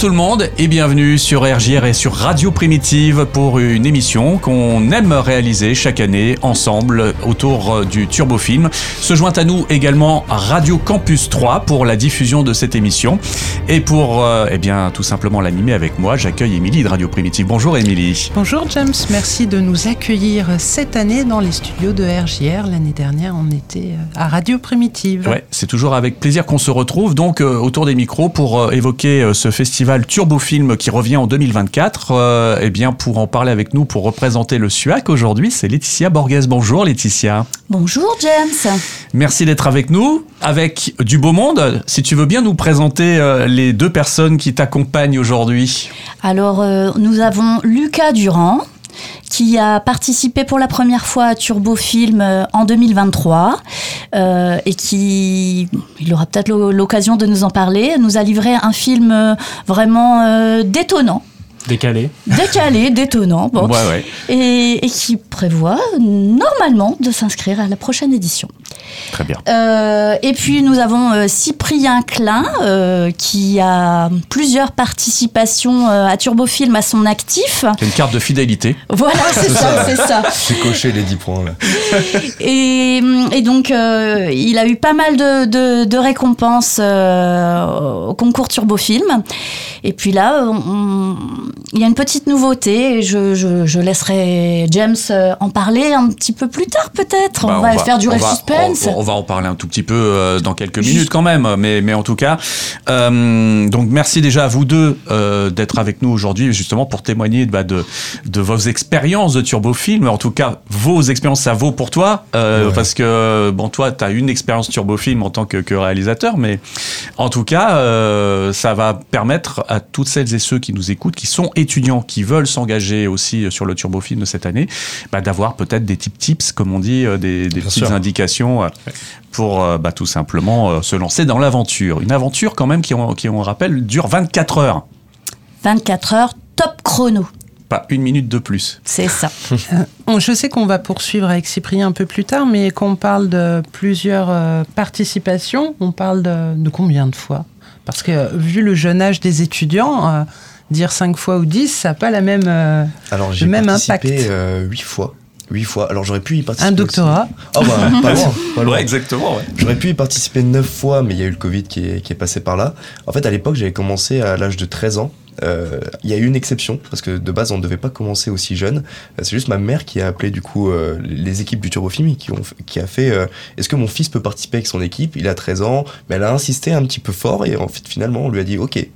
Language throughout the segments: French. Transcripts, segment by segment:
Tout le monde et bienvenue sur RJR et sur Radio Primitive pour une émission qu'on aime réaliser chaque année ensemble autour du Turbofilm. Se joint à nous également Radio Campus 3 pour la diffusion de cette émission et pour euh, eh bien tout simplement l'animer avec moi, j'accueille Émilie de Radio Primitive. Bonjour Émilie. Bonjour James, merci de nous accueillir cette année dans les studios de RJR. L'année dernière, on était euh, à Radio Primitive. Ouais, c'est toujours avec plaisir qu'on se retrouve donc euh, autour des micros pour évoquer ce festival Turbofilm qui revient en 2024. Euh, eh bien, pour en parler avec nous, pour représenter le SUAC aujourd'hui, c'est Laetitia Borges. Bonjour Laetitia. Bonjour James. Merci d'être avec nous, avec du beau monde. Si tu veux bien nous présenter euh, les deux personnes qui t'accompagnent aujourd'hui. Alors, euh, nous avons Lucas Durand qui a participé pour la première fois à Turbofilm euh, en 2023 euh, et qui, il aura peut-être l'occasion de nous en parler, nous a livré un film euh, vraiment détonnant Décalé. Décalé, détonnant. Bon. Ouais, ouais. Et, qui prévoit normalement de s'inscrire à la prochaine édition. Très bien. Euh, et puis nous avons euh, Cyprien Klein euh, qui a plusieurs participations à Turbofilm à son actif. Une carte de fidélité. Voilà, c'est ça, c'est ça. J'ai coché les 10 points là. Et, et donc il a eu pas mal de, de, de récompenses au concours Turbofilm. Et puis là, on, il y a une petite nouveauté et je, je, laisserai James en parler un petit peu plus tard peut-être. Bah, on, va faire durer le suspense. On, va en parler un tout petit peu euh, dans quelques minutes quand même, mais, mais en tout cas, euh, donc merci déjà à vous deux d'être avec nous aujourd'hui justement pour témoigner bah, de, de vos expériences de turbofilm. En tout cas, vos expériences, ça vaut pour toi parce que bon, toi, tu as une expérience turbofilm en tant que, que, réalisateur, mais en tout cas, ça va permettre à toutes celles et ceux qui nous écoutent, qui sont étudiants, qui veulent s'engager aussi sur le turbofilm de cette année, bah, d'avoir peut-être des types tips, comme on dit, euh, des, petites indications euh, pour euh, bah, tout simplement se lancer dans l'aventure. Une aventure quand même qui, on, qui, on rappelle, dure 24 heures. 24 heures, top chrono pas une minute de plus. C'est ça. je sais qu'on va poursuivre avec Cyprien un peu plus tard, mais qu'on parle de plusieurs participations, on parle de, de, combien de fois? Parce que vu le jeune âge des étudiants, dire 5 fois ou 10, ça n'a pas la même, euh, Alors, j'ai même impact. Euh, 8 fois. 8 fois. Alors j'aurais pu y participer. Un doctorat Oh bah, pas loin. Pas loin. Ouais, exactement. Ouais. J'aurais pu y participer 9 fois, mais il y a eu le Covid qui est, qui est passé par là. En fait, à l'époque, j'avais commencé à l'âge de 13 ans. Euh, il y a eu une exception, parce que de base, on ne devait pas commencer aussi jeune. Euh, c'est juste ma mère qui a appelé du coup euh, les équipes du Turbofilm qui, ont, qui a fait est-ce que mon fils peut participer avec son équipe? Il a 13 ans, mais elle a insisté un petit peu fort et en fait, finalement, on lui a dit ok,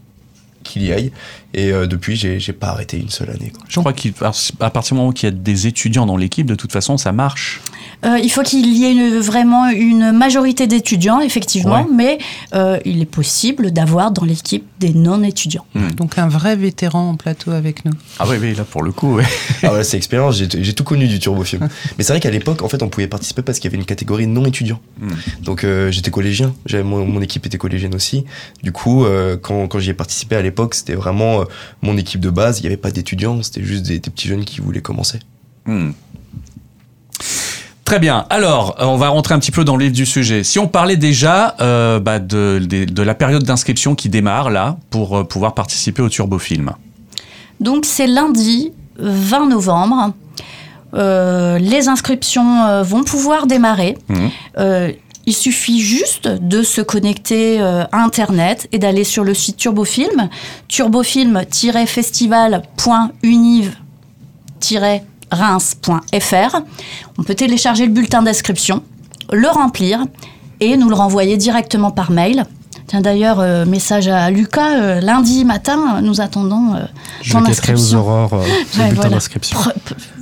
qu'il y aille. Et euh, depuis, j'ai, pas arrêté une seule année. Je crois qu'à partir du moment qu'il y a des étudiants dans l'équipe, de toute façon, ça marche. Euh, il faut qu'il y ait une, vraiment une majorité d'étudiants, effectivement, mais euh, il est possible d'avoir dans l'équipe des non-étudiants. Hmm. Donc un vrai vétéran en plateau avec nous. Ah oui, oui, là pour le coup. ah ouais, c'est expérience, j'ai, tout connu du turbofilm. mais c'est vrai qu'à l'époque, en fait, on pouvait participer parce qu'il y avait une catégorie non-étudiants. Hmm. Donc j'étais collégien, mon, mon, équipe était collégienne aussi. Du coup, quand, quand j'y ai participé à l'époque, c'était vraiment mon équipe de base, il n'y avait pas d'étudiants, c'était juste des, petits jeunes qui voulaient commencer. Hmm. Très bien. Alors, euh, on va rentrer un petit peu dans le livre du sujet. Si on parlait déjà euh, bah, de, de, la période d'inscription qui démarre là pour euh, pouvoir participer au Turbofilm. Donc c'est lundi 20 novembre. les inscriptions vont pouvoir démarrer. Mmh. Il suffit juste de se connecter euh, à Internet et d'aller sur le site Turbofilm, turbofilm-festival.univ-reims.fr. On peut télécharger le bulletin d'inscription, le remplir et nous le renvoyer directement par mail. Tiens d'ailleurs, euh, message à Lucas, euh, lundi matin, nous attendons Je ton inscription. aux aurores le bulletin d'inscription.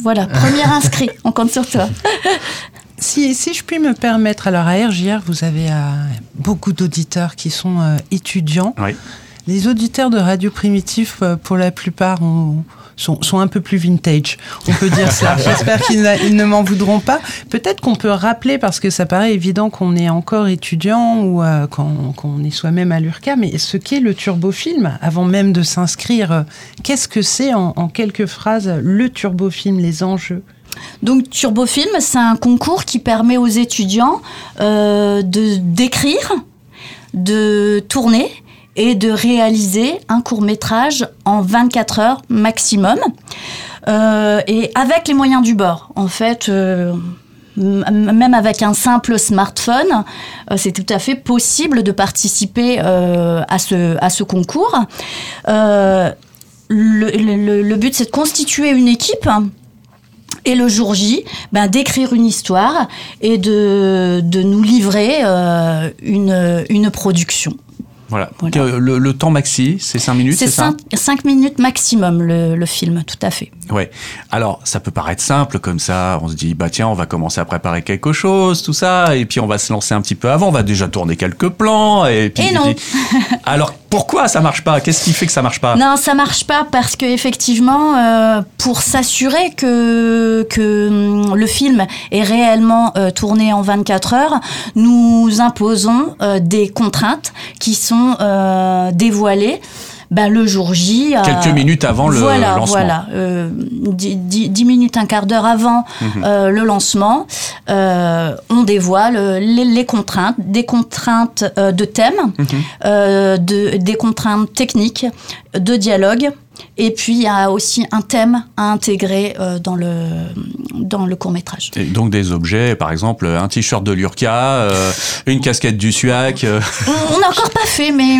voilà, premier inscrit, on compte sur toi. Si, je puis me permettre, alors à RJR, vous avez euh, beaucoup d'auditeurs qui sont euh, étudiants. Les auditeurs de Radio Primitif, euh, pour la plupart, sont, un peu plus vintage. On peut dire ça. J'espère qu'ils ne m'en voudront pas. Peut-être qu'on peut rappeler, parce que ça paraît évident qu'on est encore étudiant ou qu'on est soi-même à l'URCA, mais ce qu'est le turbofilm, avant même de s'inscrire, qu'est-ce que c'est en, en quelques phrases le turbofilm, les enjeux? Donc Turbofilm, c'est un concours qui permet aux étudiants euh, de d'écrire, de tourner est de réaliser un court métrage en 24 heures maximum, et avec les moyens du bord. En fait, même avec un simple smartphone, euh, c'est tout à fait possible de participer euh, à, ce, concours. Euh, le, but, c'est de constituer une équipe et le jour J, ben, d'écrire une histoire et de, de nous livrer une, une production. Voilà. Le, temps maxi, c'est 5 minutes, c'est ça? 5 minutes maximum, le, le, film, tout à fait. Ouais. Alors, ça peut paraître simple comme ça. On se dit, bah tiens, on va commencer à préparer quelque chose, tout ça, et puis on va se lancer un petit peu avant. On va déjà tourner quelques plans. Et, puis, et non. alors, pourquoi ça marche pas? Qu'est-ce qui fait que ça marche pas? Non, ça marche pas parce que effectivement, euh, pour s'assurer que hum, le film est réellement euh, tourné en 24 heures, nous imposons euh, des contraintes qui sont euh, ben, le jour J. Quelques minutes avant le voilà, lancement. Voilà, euh, 10, minutes, un quart d'heure avant mhm. euh, le lancement, euh, on dévoile les, contraintes, des contraintes de thème, mhm. de, des contraintes techniques, de dialogue, et puis, il y a aussi un thème à intégrer euh, dans le, dans le court-métrage. Et donc, des objets, par exemple, un t-shirt de Lurka, euh, une casquette du SUAC. Euh. On n'a encore pas fait, mais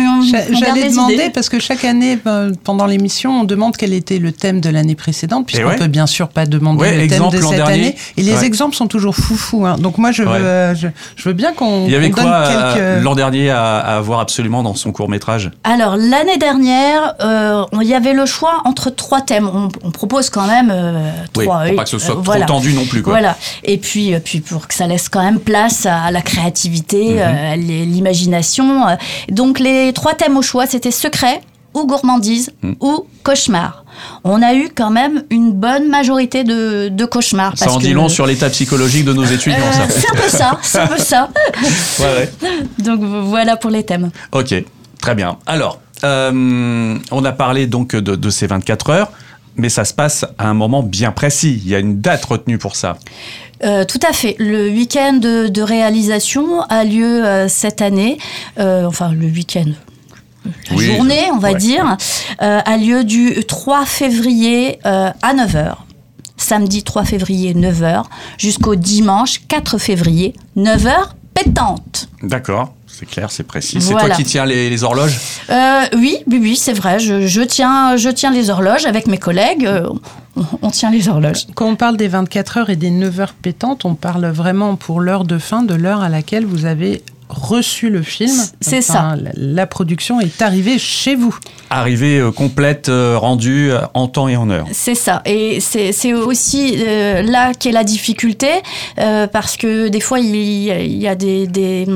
J'allais demander, parce que chaque année, pendant l'émission, on demande quel était le thème de l'année précédente, puisqu'on ne peut bien sûr pas demander le thème de cette année. Et les exemples sont toujours foufou. Hein. Donc, moi, je veux, je, veux bien qu'on Il y avait quoi l'an dernier à, à, voir absolument dans son court-métrage? Alors, l'année dernière, il y avait le choix entre trois thèmes. On, propose quand même euh, trois. Pour pas que ce soit trop tendu non plus. Voilà. Et puis, euh, puis pour que ça laisse quand même place à la créativité, euh, à l'imagination. Donc les trois thèmes au choix, c'était secret ou gourmandise mhm. ou cauchemar. On a eu quand même une bonne majorité de, de cauchemars. Ça en dit long sur l'état psychologique de nos étudiants, ça. C'est un peu ça, c'est un peu ça. Donc voilà pour les thèmes. Ok, très bien. Alors, euh, on a parlé donc de, ces 24 heures, mais ça se passe à un moment bien précis. Il y a une date retenue pour ça. Euh, tout à fait. Le week-end de, réalisation a lieu euh, cette année, enfin le week-end, la journée, on va dire, a lieu du 3 février à 9h. Samedi 3 février, 9h, jusqu'au dimanche 4 février, 9h pétante. D'accord. C'est clair, c'est précis. C'est toi qui tiens les, horloges euh, Oui, oui, oui c'est vrai. Je, tiens, je tiens les horloges avec mes collègues. Euh, on, tient les horloges. Quand on parle des 24 heures et des 9 heures pétantes, on parle vraiment pour l'heure de fin de l'heure à laquelle vous avez reçu le film. C'est ça. La, production est arrivée chez vous. Arrivée euh, complète, euh, rendue euh, en temps et en heure. C'est ça. Et c'est aussi là qu'est la difficulté, parce que des fois, il y, a des, des,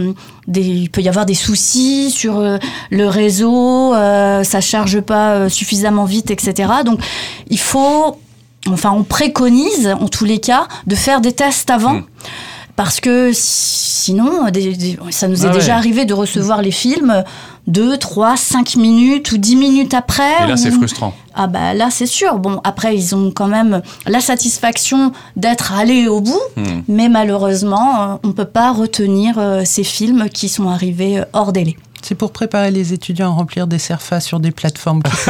il peut y avoir des soucis sur le réseau, ça charge pas suffisamment vite, etc. Donc, il faut, enfin, on préconise, en tous les cas, de faire des tests avant. Hmm parce que sinon, ça nous est ah déjà arrivé de recevoir les films 2, 3, 5 minutes ou 10 minutes après. Et là, c'est frustrant. Ah bah là, c'est sûr. Bon, après, ils ont quand même la satisfaction d'être allés au bout, hmm. mais malheureusement, euh, on ne peut pas retenir euh, ces films qui sont arrivés euh, hors délai. C'est pour préparer les étudiants à remplir des serfas sur des plateformes qui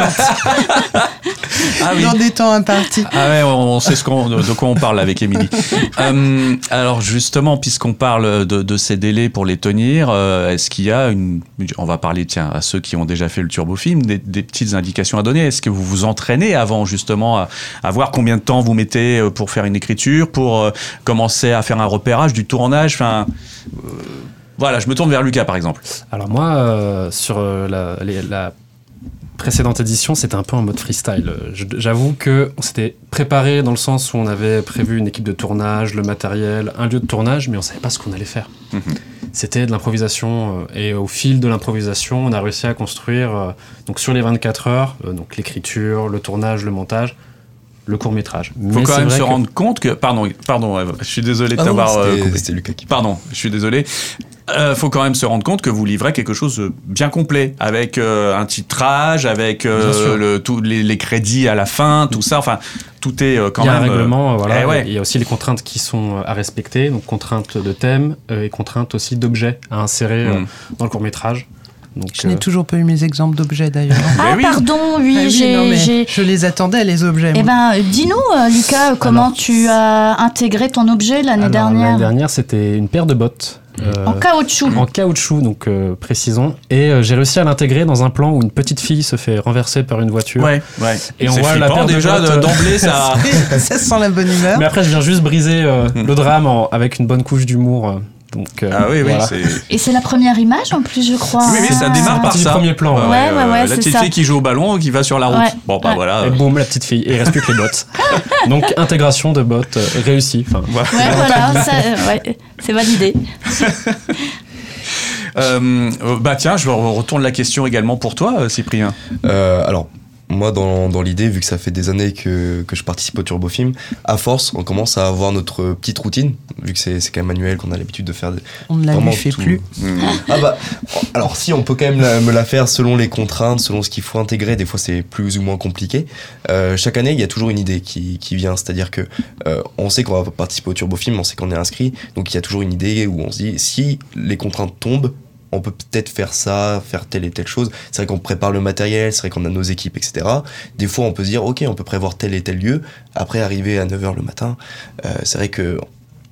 ah dans des temps impartis. Ah ouais, on sait ce de quoi on parle avec Émilie. Euh, alors justement, puisqu'on parle de, ces délais pour les tenir, euh, est-ce qu'il y a une... On va parler, tiens, à ceux qui ont déjà fait le turbofilm, des, des petites indications à donner? Est-ce que vous vous entraînez avant justement à, à, voir combien de temps vous mettez euh, pour faire une écriture, pour commencer à faire un repérage du tournage? Enfin, voilà, je me tourne vers Lucas par exemple. Alors moi, euh, sur euh, la, précédente édition, c'était un peu en mode freestyle. J'avoue que on s'était préparé dans le sens où on avait prévu une équipe de tournage, le matériel, un lieu de tournage, mais on savait pas ce qu'on allait faire. Mhm. C'était de l'improvisation euh, et au fil de l'improvisation, on a réussi à construire donc sur les 24 heures, donc l'écriture, le tournage, le montage, le court métrage. Il faut quand même se rendre compte que, pardon, pardon, je suis désolé de ah t'avoir. C'était Lucas qui. Pardon, je suis désolé euh, faut quand même se rendre compte que vous livrez quelque chose de bien complet, avec euh, un titrage, avec euh, le, tous les, crédits à la fin, tout ça. Enfin, tout est euh, quand même. Il y a un règlement, voilà. Eh il y a aussi les contraintes qui sont à respecter, donc contraintes de thème et contraintes aussi d'objets à insérer hmm. dans le court métrage. Donc, je n'ai toujours pas eu mes exemples d'objets d'ailleurs. Ah, pardon, oui, Ah oui, j'ai. Je. Ah, oui. j'ai. les attendais les objets. Eh ben, dis-nous, Lucas, comment Alors, tu as intégré ton objet l'année dernière L'année dernière, c'était une paire de bottes. Euh, En caoutchouc. en caoutchouc, donc euh, précisons. Et euh, j'ai réussi à l'intégrer dans un plan où une petite fille se fait renverser par une voiture. Ouais, ouais. Et on voit la paire de déjà d'emblée, ça. ça sent la bonne humeur. Mais après, je viens juste briser le drame en- avec une bonne couche d'humour. Euh, Donc, euh, Ah oui, oui, voilà. c'est. Et c'est la première image en plus, je crois. Oui, oui, ça Ah. démarre par ça. premier plan, ouais. Ouais, ouais, ouais, la petite ça. fille qui joue au ballon, qui va sur la route. Ouais, Bon, bah ouais. voilà. Et boum, la petite fille. Et il reste plus que les bottes. Donc, intégration de bottes euh, réussie. Enfin, Voilà. Ouais, voilà, ça, euh, ouais, c'est validé. Euh, bah tiens, je retourne la question également pour toi, Cyprien. Euh, alors, moi, dans, dans l'idée, vu que ça fait des années que, que je participe au Turbofilm, à force, on commence à avoir notre petite routine, vu que c'est c'est quand même manuel, qu'on a l'habitude de faire. des- On ne la fait tout. plus. Ah bah, alors si, on peut quand même la- me la faire selon les contraintes, selon ce qu'il faut intégrer. Des fois, c'est plus ou moins compliqué. Euh, chaque année, il y a toujours une idée qui, qui vient. C'est-à-dire que euh, on sait qu'on va participer au Turbofilm, on sait qu'on est inscrit. Donc, il y a toujours une idée où on se dit, si les contraintes tombent, on peut peut-être faire ça, faire telle et telle chose. C'est vrai qu'on prépare le matériel, c'est vrai qu'on a nos équipes, etc. Des fois, on peut se dire, ok, on peut prévoir tel et tel lieu. Après, arriver à 9h le matin, euh, c'est vrai que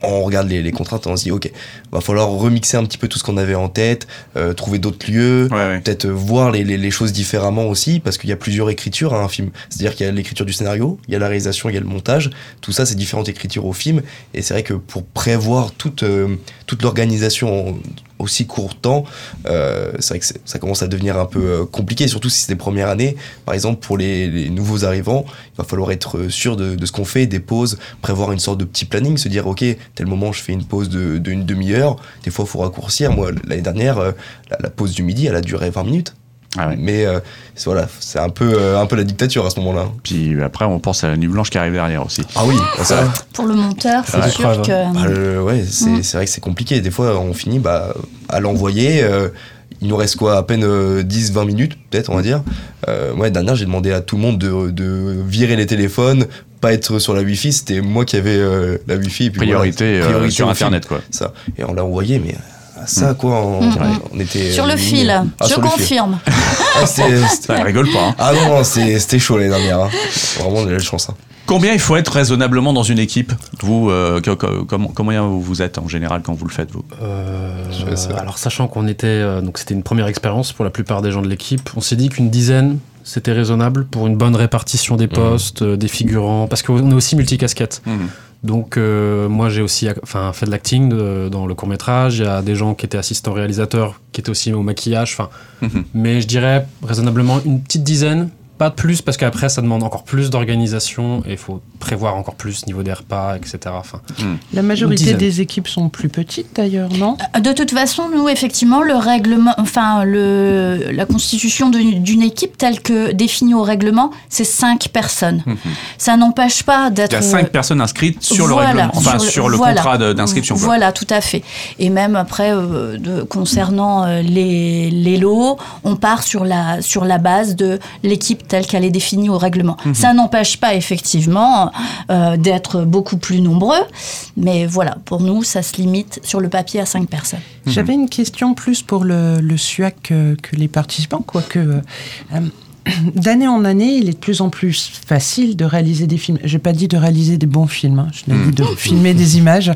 on regarde les, les contraintes et on se dit, ok, va falloir remixer un petit peu tout ce qu'on avait en tête, euh, trouver d'autres lieux, Ouais, ouais. peut-être voir les, les- les choses différemment aussi, parce qu'il y a plusieurs écritures à un film. C'est-à-dire qu'il y a l'écriture du scénario, il y a la réalisation, il y a le montage. Tout ça, c'est différentes écritures au film. Et c'est vrai que pour prévoir toute, euh, toute l'organisation aussi court temps, euh, c'est vrai que ça commence à devenir un peu euh, compliqué, surtout si c'est les premières années. Par exemple, pour les, nouveaux arrivants, il va falloir être euh, sûr de, de ce qu'on fait, des pauses, prévoir une sorte de petit planning, se dire, ok, tel moment, je fais une pause de, de une demi-heure. Des fois, il faut raccourcir. Moi, l'année dernière, euh, la, la pause du midi, elle a duré 20 minutes. Ah ouais. Mais euh, c'est- voilà, c'est un peu, euh, un peu la dictature à ce moment-là. Puis après, on pense à la nuit blanche qui arrive derrière aussi. Ah oui, ça, Pour le monteur, c'est Ouais. sûr Épreuve, que. bah, le- ouais, c'est Mm. c'est vrai que c'est compliqué. Des fois, on finit bah, à l'envoyer. euh, il nous reste quoi À peine 10-20 minutes, peut-être, on va dire. Euh, moi, la dernière, j'ai demandé à tout le monde de, de virer les téléphones, pas être sur la Wi-Fi. C'était moi qui avais euh, la Wi-Fi. Et puis Priorité, voilà, euh, priorité sur film. Internet, quoi. Ça. Et on l'a envoyé, mais à ça, quoi. On, Mm, mm. on était. Sur le euh, fil, ah, je le confirme. Ah, Ça rigole pas. hein. ah non, c'était chaud l'année dernière. hein. Vraiment, on a eu la chance. hein. Combien il faut être raisonnablement dans une équipe? Vous, euh, co- co- comment, combien vous êtes en général quand vous le faites, vous? Euh, alors sachant qu'on était euh, donc c'était une première expérience pour la plupart des gens de l'équipe, on s'est dit qu'une dizaine c'était raisonnable pour une bonne répartition des postes, euh, des figurants, parce qu'on est aussi multicasquette. Donc euh, moi j'ai aussi enfin fait de l'acting dans le court métrage. Il y a des gens qui étaient assistants réalisateurs, qui étaient aussi au maquillage. Enfin, Mhm. mais je dirais raisonnablement une petite dizaine, pas de plus parce qu'après ça demande encore plus d'organisation et il faut prévoir encore plus au niveau des repas, etc. Enfin, La majorité des équipes sont plus petites d'ailleurs, non? De toute façon, nous, effectivement, le règlement, enfin, le, la constitution d'une équipe telle que définie au règlement, c'est cinq personnes. Ça n'empêche pas Il d'être. y a cinq personnes inscrites sur le Voilà, règlement, enfin sur sur le- voilà. contrat d'inscription. Voilà, tout à fait. Et même après, euh, de- concernant euh, les, les lots, on part sur la, sur la base de l'équipe telle qu'elle est définie au règlement. Mhm. Ça n'empêche pas, effectivement, euh, d'être beaucoup plus nombreux. Mais voilà, pour nous, ça se limite sur le papier à cinq personnes. J'avais une question plus pour le, le SUAC que, que les participants, quoique euh, euh, d'année en année, il est de plus en plus facile de réaliser des films. J'ai pas dit de réaliser des bons films, hein. je l'ai dit de filmer des images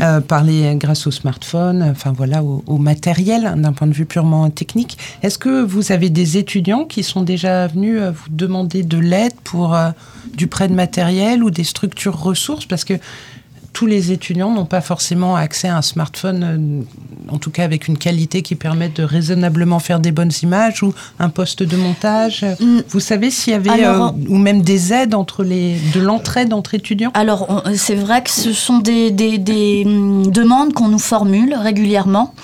euh, par les- grâce au smartphone, enfin voilà, au, au matériel hein, d'un point de vue purement technique. Est-ce que vous avez des étudiants qui sont déjà venus euh, vous demander de l'aide pour euh, du prêt de matériel ou des structures ressources? Parce que tous les étudiants n'ont pas forcément accès à un smartphone, euh, en tout cas avec une qualité qui permette de raisonnablement faire des bonnes images ou un poste de montage. Mm. Vous savez s'il y avait Alors, euh, ou même des aides entre les de l'entraide entre étudiants? Alors, on- c'est vrai que ce sont des, des- des, hum, demandes qu'on nous formule régulièrement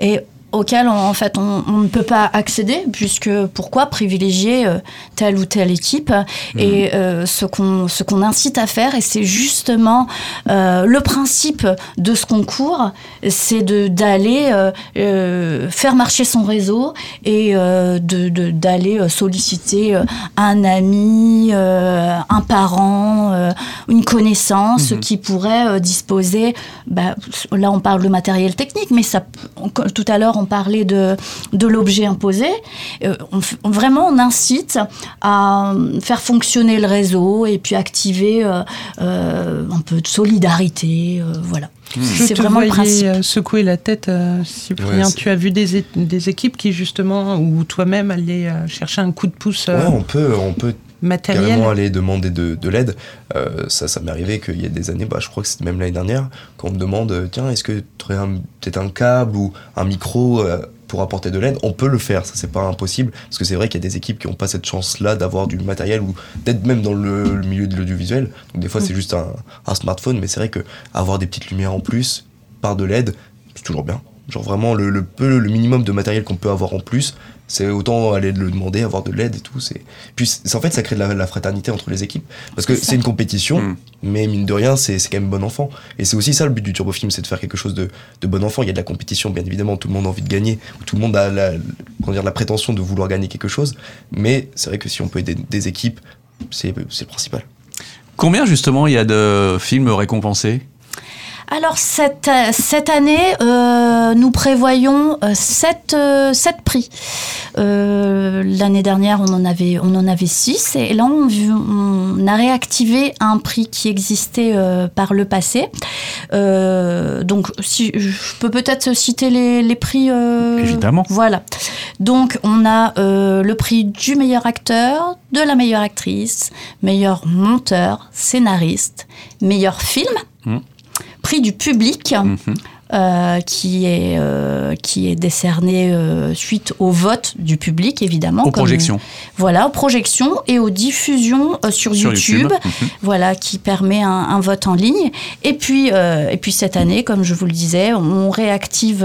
et auxquelles, en fait, on, on ne peut pas accéder, puisque pourquoi privilégier euh, telle ou telle équipe Et euh, ce qu'on ce qu'on incite à faire, et c'est justement euh, le principe de ce concours, c'est de- d'aller faire marcher son réseau et de- d'aller solliciter un ami, un parent, une connaissance Mhm. qui pourrait disposer. bah, là, on parle de matériel technique, mais ça, on- tout à l'heure, on parler de, de l'objet imposé. on, vraiment, on incite à faire fonctionner le réseau et puis activer un peu de solidarité. voilà. Hmm. Je te vraiment voyais euh, secouer la tête, euh, Cyprien. tu as vu des, des, équipes qui, justement, ou toi-même, allaient euh, chercher un coup de pouce Ouais, on peut, on peut matériel. carrément aller demander de, de l'aide. ça, ça m'est arrivé qu'il y a des années, bah, je crois que c'était même l'année dernière, quand on me demande tiens, est-ce que tu aurais peut-être un câble ou un micro pour apporter de l'aide, on peut le faire, ça c'est pas impossible, parce que c'est vrai qu'il y a des équipes qui n'ont pas cette chance-là d'avoir du matériel ou d'être même dans le, milieu de l'audiovisuel. Donc des fois c'est mm. juste un, un, smartphone, mais c'est vrai que avoir des petites lumières en plus par de l'aide, c'est toujours bien. Genre vraiment le, le, peu, le minimum de matériel qu'on peut avoir en plus, c'est autant aller le demander, avoir de l'aide et tout. C'est puis en fait ça crée de la, fraternité entre les équipes parce que c'est une compétition, mm. mais mine de rien c'est quand même bon enfant. Et c'est aussi ça le but du Turbo Film, c'est de faire quelque chose de, de, bon enfant. Il y a de la compétition bien évidemment, tout le monde a envie de gagner, tout le monde a la, dire, la prétention de vouloir gagner quelque chose. Mais c'est vrai que si on peut aider des équipes, c'est le principal. Combien justement il y a de films récompensés? Alors cette, cette année, euh, nous prévoyons euh, sept, euh, sept prix. L'année dernière, on en avait on en avait six et là on, on a réactivé un prix qui existait par le passé. donc si je peux peut-être citer les, les prix. Évidemment. Voilà. Donc on a le prix du meilleur acteur, de la meilleure actrice, meilleur monteur, scénariste, meilleur film. Mmh prix du public. Mhm. Euh, qui est euh, qui est décerné euh, suite au vote du public évidemment aux projections voilà aux projections et aux diffusions sur, YouTube, mhm. voilà qui permet un, vote en ligne et puis et puis cette année comme je vous le disais on réactive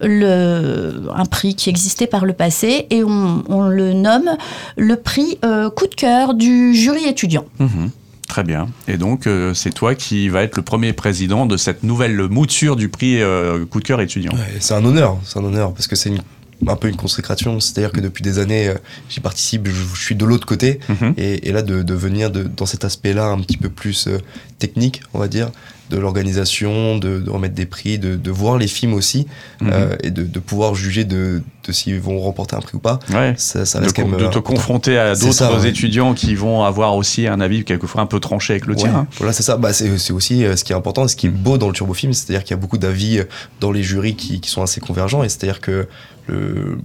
le un prix qui existait par le passé et on, on le nomme le prix coup de cœur du jury étudiant mhm. Très bien. Et donc, euh, c'est toi qui vas être le premier président de cette nouvelle mouture du prix euh, coup de cœur étudiant. c'est un honneur, c'est un honneur, parce que c'est un peu une consécration. C'est-à-dire que depuis des années, euh, j'y participe, je, suis de l'autre côté. Mhm. et, là, de, venir dans cet aspect-là un petit peu plus technique, on va dire, de l'organisation, de, remettre des prix, de, voir les films aussi, mhm. euh, et de, pouvoir juger de, s'ils vont remporter un prix ou pas. Ça, ça reste de, quand même, de te confronter à d'autres étudiants qui vont avoir aussi un avis quelquefois un peu tranché avec le tien. Hein. Voilà, c'est ça. Bah, c'est aussi euh, ce qui est important, ce qui est beau dans le turbofilm, c'est-à-dire qu'il y a beaucoup d'avis euh, dans les jurys qui, sont assez convergents, et c'est-à-dire que le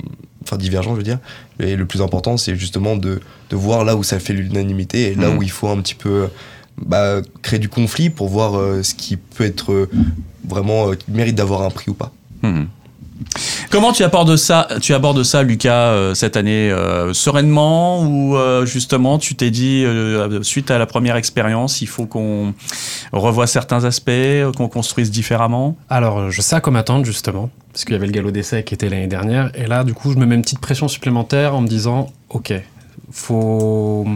enfin divergent je veux dire et le plus important c'est justement de, voir là où ça fait l'unanimité et là mhm. où il faut un petit peu bah, créer du conflit pour voir euh, ce qui peut être euh, vraiment euh, qui mérite d'avoir un prix ou pas. Hmm. Comment tu abordes ça, tu abordes ça, Lucas, cette année sereinement ou justement tu t'es dit suite à la première expérience, il faut qu'on revoie certains aspects, qu'on construise différemment? Alors, je sais à quoi m'attendre justement, parce qu'il y avait le galop d'essai qui était l'année dernière, et là, du coup, je me mets une petite pression supplémentaire en me disant, ok, faut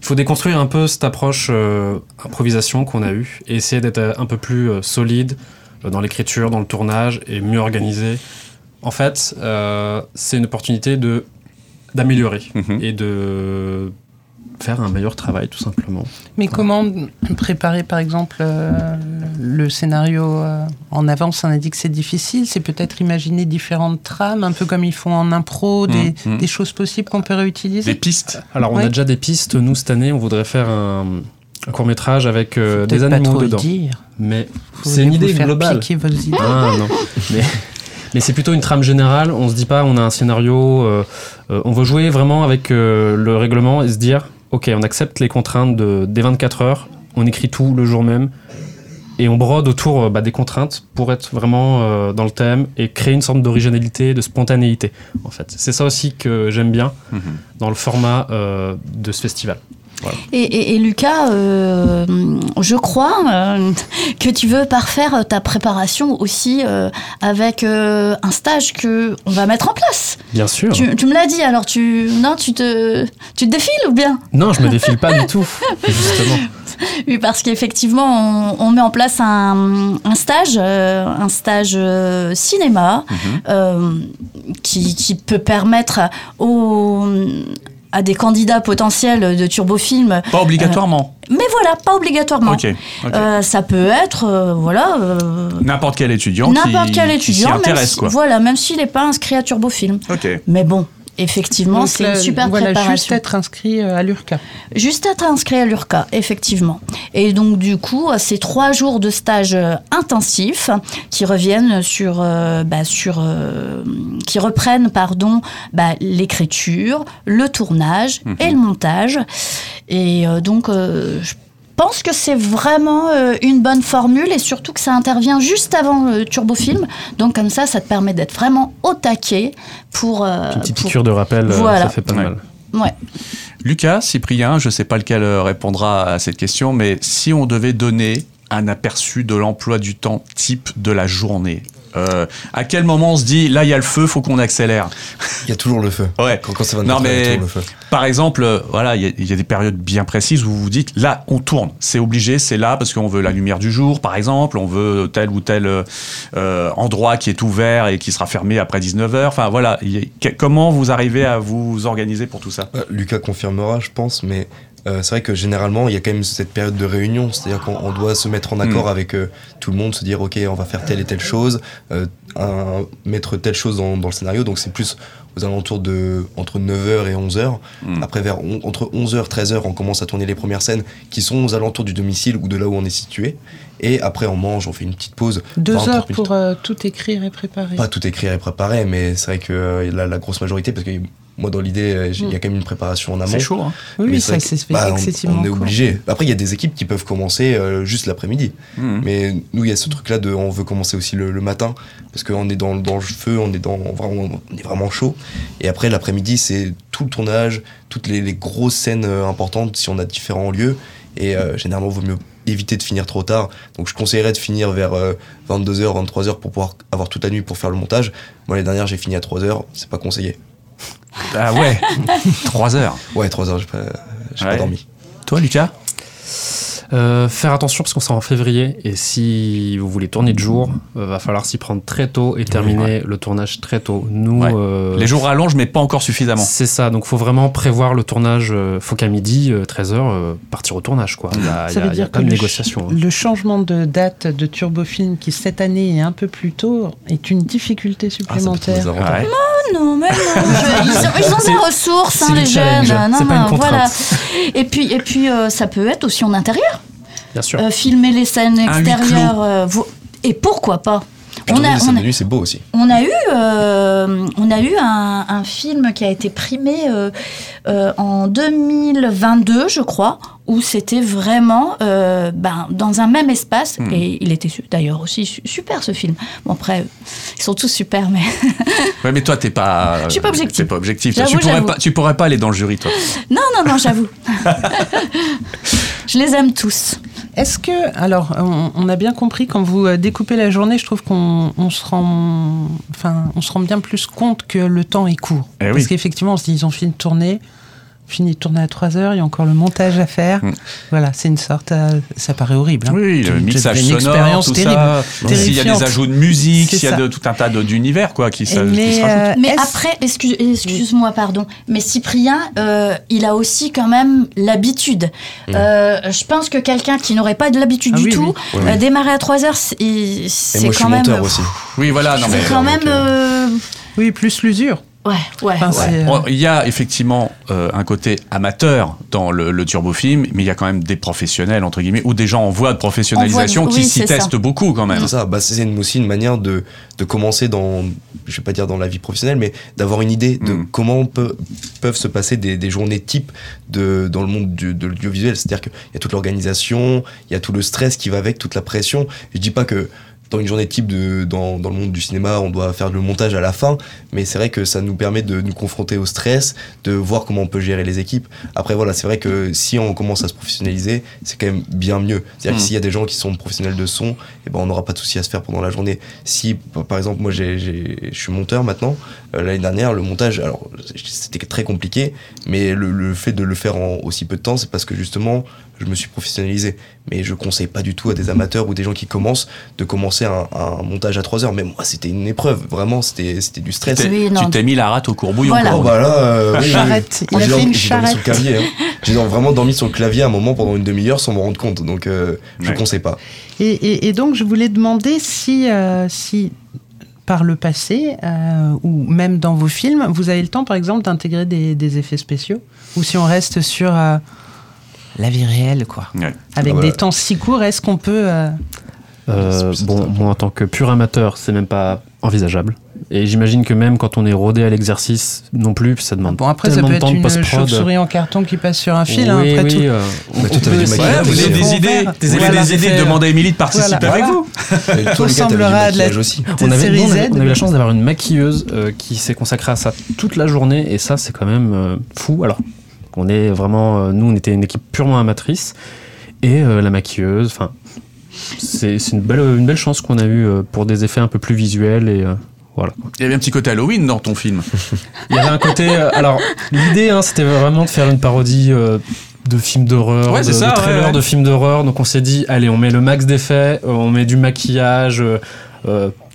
il faut déconstruire un peu cette approche euh, improvisation qu'on a eue et essayer d'être un peu plus euh, solide euh, dans l'écriture, dans le tournage et mieux organisé. En fait, c'est une opportunité de d'améliorer mhm. et de faire un meilleur travail tout simplement. Mais comment préparer par exemple euh, le scénario euh, en avance On a dit que c'est difficile, c'est peut-être imaginer différentes trames, un peu comme ils font en impro, mmh, des, mmh. des, choses possibles qu'on peut réutiliser. Des pistes. Alors on a déjà des pistes, nous cette année on voudrait faire un, court métrage avec euh, des animaux pas trop dedans. Dire. Mais c'est une idée globale. Ah, non. Mais mais c'est plutôt une trame générale. On se dit pas, on a un scénario, on veut jouer vraiment avec le règlement et se dire, ok, on accepte les contraintes de, des 24 heures, on écrit tout le jour même, et on brode autour euh, bah, des contraintes pour être vraiment euh, dans le thème et créer une sorte d'originalité, de spontanéité, en fait. C'est ça aussi que j'aime bien mhm. dans le format euh, de ce festival. Et, Lucas, euh, je crois euh, que tu veux parfaire ta préparation aussi euh, avec un stage que on va mettre en place. Bien sûr. Tu, me l'as dit, alors tu non, tu te tu te défiles ou bien? Non, je me défile pas du tout, justement. Oui, parce qu'effectivement, on, met en place un, stage, un stage cinéma, mhm. qui, qui, peut permettre aux à des candidats potentiels de turbofilm. Pas obligatoirement. mais voilà, pas obligatoirement. Euh, ça peut être, euh, voilà. euh, N'importe quel étudiant N'importe quel qui étudiant, même intéresse, si- quoi. voilà, même s'il n'est pas inscrit à Turbofilm. Ok. Mais bon, effectivement, c'est une super voilà, juste préparation. être inscrit euh, à l'URCA. Juste être inscrit à l'URCA, effectivement. Et donc, du coup, c'est trois jours de stage euh, intensif qui reviennent sur, euh, bah, sur, euh, qui reprennent, pardon, bah, l'écriture, le tournage Mhm. et le montage. Et euh, donc, euh, je pense que c'est vraiment euh, une bonne formule et surtout que ça intervient juste avant le turbofilm. Donc, comme ça, ça te permet d'être vraiment au taquet pour. euh, Une petite pour- piqûre de rappel, euh, Voilà. ça fait pas Ouais. mal. Ouais. Lucas, Cyprien, je ne sais pas lequel répondra à cette question, mais si on devait donner un aperçu de l'emploi du temps type de la journée, euh, à quel moment on se dit là il y a le feu, faut qu'on accélère Il y a toujours le feu. Ouais. Quand, quand c'est 24 Non, heures, il y a mais le feu. par exemple, euh, voilà, il y, a- il y a des périodes bien précises où vous vous dites là on tourne, c'est obligé, c'est là parce qu'on veut la lumière du jour, par exemple, on veut tel ou tel euh, endroit qui est ouvert et qui sera fermé après 19h. Enfin voilà, a- comment vous arrivez à vous organiser pour tout ça? Euh, Lucas confirmera, je pense, mais euh, c'est vrai que généralement, il y a quand même cette période de réunion, c'est-à-dire qu'on on doit se mettre en accord Mm. avec euh, tout le monde, se dire, ok, on va faire telle et telle chose, euh, un- mettre telle chose dans, dans le scénario, donc c'est plus aux alentours de entre 9h et 11h. Mm. Après, vers on- entre 11h, 13h, on commence à tourner les premières scènes qui sont aux alentours du domicile ou de là où on est situé. Et après, on mange, on fait une petite pause. Deux 20, 30 heures pour euh, tout écrire et préparer. Pas tout écrire et préparer, mais c'est vrai que euh, la, la grosse majorité, parce que moi, dans l'idée, euh, il y a quand même une préparation en amont. C'est chaud, hein oui, Mais c'est ça fait bah, on- excessivement On est obligé. Après, il y a des équipes qui peuvent commencer euh, juste l'après-midi. Mhm. Mais nous, il y a ce truc-là de on veut commencer aussi le, le matin parce qu'on est dans, dans le feu, on est, dans, vraiment, on est vraiment chaud. Et après, l'après-midi, c'est tout le tournage, toutes les, les grosses scènes euh, importantes si on a différents lieux. Et euh, généralement, il vaut mieux éviter de finir trop tard. Donc, je conseillerais de finir vers 22h, 23h pour pouvoir avoir toute la nuit pour faire le montage. Moi, les dernières, j'ai fini à 3h, c'est pas conseillé. Ah ouais, 3 heures. Ouais, 3h, j'ai pas, j'ai Ouais. pas dormi. Toi, Lucas? Euh, faire attention parce qu'on sera en février et si vous voulez tourner de jour, euh, va falloir s'y prendre très tôt et terminer le tournage très tôt. Nous, Ouais. euh, Les jours rallongent, mais pas encore suffisamment. c'est ça, donc faut vraiment prévoir le tournage. euh, faut qu'à midi, 13h, partir au tournage. Quoi. Il y a, y Ça veut y a dire pas de le, négociation. hein. le changement de date de Turbofilm, qui cette année est un peu plus tôt, est une difficulté Ah, ça supplémentaire. Ouais. Non, mais non. je- ils ont, ils ont C'est- des ressources, hein, le les jeunes. Non, c'est pas une non, voilà. Et puis, et puis euh, ça peut être aussi en intérieur. Bien sûr. Euh, filmer les scènes extérieures. euh, et pourquoi pas? On a, les on scènes a- de nuit, c'est beau aussi. on a eu, euh, on a eu un, un film qui a été primé euh, euh, en 2022, je crois, où c'était vraiment ben, dans un même espace. Hmm. Et il était d'ailleurs aussi su- super ce film. Bon, après, ils sont tous super, mais Ouais, mais toi, t'es pas. Je suis pas objectif. Tu pourrais pas, tu pourrais pas aller dans le jury, toi. non, non, non, j'avoue. je les aime tous. Est-ce que, alors, on, on a bien compris quand vous euh, découpez la journée, je trouve qu'on on se rend, enfin, on se rend bien plus compte que le temps est court. Eh oui. Parce qu'effectivement, on se dit, ils ont fini de tourner, fini de tourner à 3 heures, il y a encore le montage à faire. Mm. Voilà, c'est une sorte, euh, ça paraît horrible. hein. Oui, C'est le une- mixage c'est une sonore, expérience tout terrible. ça. S'il y a des ajouts de musique, s'il y a de, tout un tas d'univers quoi, qui, se- qui Mais, se rajoutent. euh, Mais est-ce- après, excuse, excuse-moi, pardon, mais Cyprien, euh, il a aussi quand même l'habitude. Euh, je pense que quelqu'un qui n'aurait pas de l'habitude Ah du oui, tout, oui. euh, démarrer à 3 heures, c'est Et c'est moi, je suis quand même. monteur aussi. Oui, voilà. Non, mais, C'est quand même. euh, Oui, plus l'usure. Ouais, ouais, Enfin, ouais. c'est, euh, Bon, Il y a effectivement euh, un côté amateur dans le, le turbofilm, mais il y a quand même des professionnels, entre guillemets, ou des gens en voie de professionnalisation En voie de- qui oui, s'y ça. testent beaucoup quand même. C'est ça, bah, c'est aussi une manière de, de commencer dans, je vais pas dire dans la vie professionnelle, mais d'avoir une idée de Mm. comment peut, peuvent se passer des, des journées type de, dans le monde du, de l'audiovisuel. C'est-à-dire qu'il y a toute l'organisation, il y a tout le stress qui va avec, toute la pression. Je dis pas que dans une journée type de, dans, dans le monde du cinéma, on doit faire le montage à la fin, mais c'est vrai que ça nous permet de nous confronter au stress, de voir comment on peut gérer les équipes. Après, voilà, c'est vrai que si on commence à se professionnaliser, c'est quand même bien mieux. C'est-à-dire que s'il y a des gens qui sont professionnels de son, eh ben, on n'aura pas de souci à se faire pendant la journée. Si, par exemple, moi, je suis monteur maintenant, l'année dernière, le montage, alors, c'était très compliqué, mais le, le fait de le faire en aussi peu de temps, c'est parce que justement, je me suis professionnalisé. Mais je conseille pas du tout à des amateurs ou des gens qui commencent de commencer un, montage à 3 heures. Mais moi, c'était une épreuve. Vraiment, c'était du stress. tu t'es mis la rate au courbouillon. Voilà. Oh, bah là, euh, charrette. Il a fait une charrette. Hein. J'ai vraiment dormi sur le clavier à un moment pendant une demi-heure sans me rendre compte. Donc, euh, je ne conseille pas. Et, donc, je voulais demander si, si par le passé, ou même dans vos films, vous avez le temps, par exemple, d'intégrer des, effets spéciaux Ou si on reste sur la vie réelle, quoi. Avec ah des temps si courts, est-ce qu'on peut. Euh, euh, bon, moi, en tant que pur amateur, c'est même pas envisageable. Et j'imagine que même quand on est rodé à l'exercice non plus, ça demande bon, après, ça peut être une chauve-souris en carton qui passe sur un fil. Hein, oui, après oui, tout. Euh, vous avez des idées, des, des idées, demandez à Émilie de participer avec vous. Tout ressemblera à de la aussi. On avait, on, avait, eu la chance d'avoir une maquilleuse qui s'est consacrée à ça toute la journée, et ça, c'est quand même fou. Alors, on est vraiment, euh, nous, on était une équipe purement amatrice et euh, la maquilleuse. Enfin, c'est une belle, une belle chance qu'on a eue euh, pour des effets un peu plus visuels et voilà. Il y avait un petit côté Halloween dans ton film. Il y avait un côté. alors, l'idée, hein, c'était vraiment de faire une parodie de films d'horreur, de, ça, de trailers de films d'horreur. Donc, on s'est dit, allez, on met le max d'effets, on met du maquillage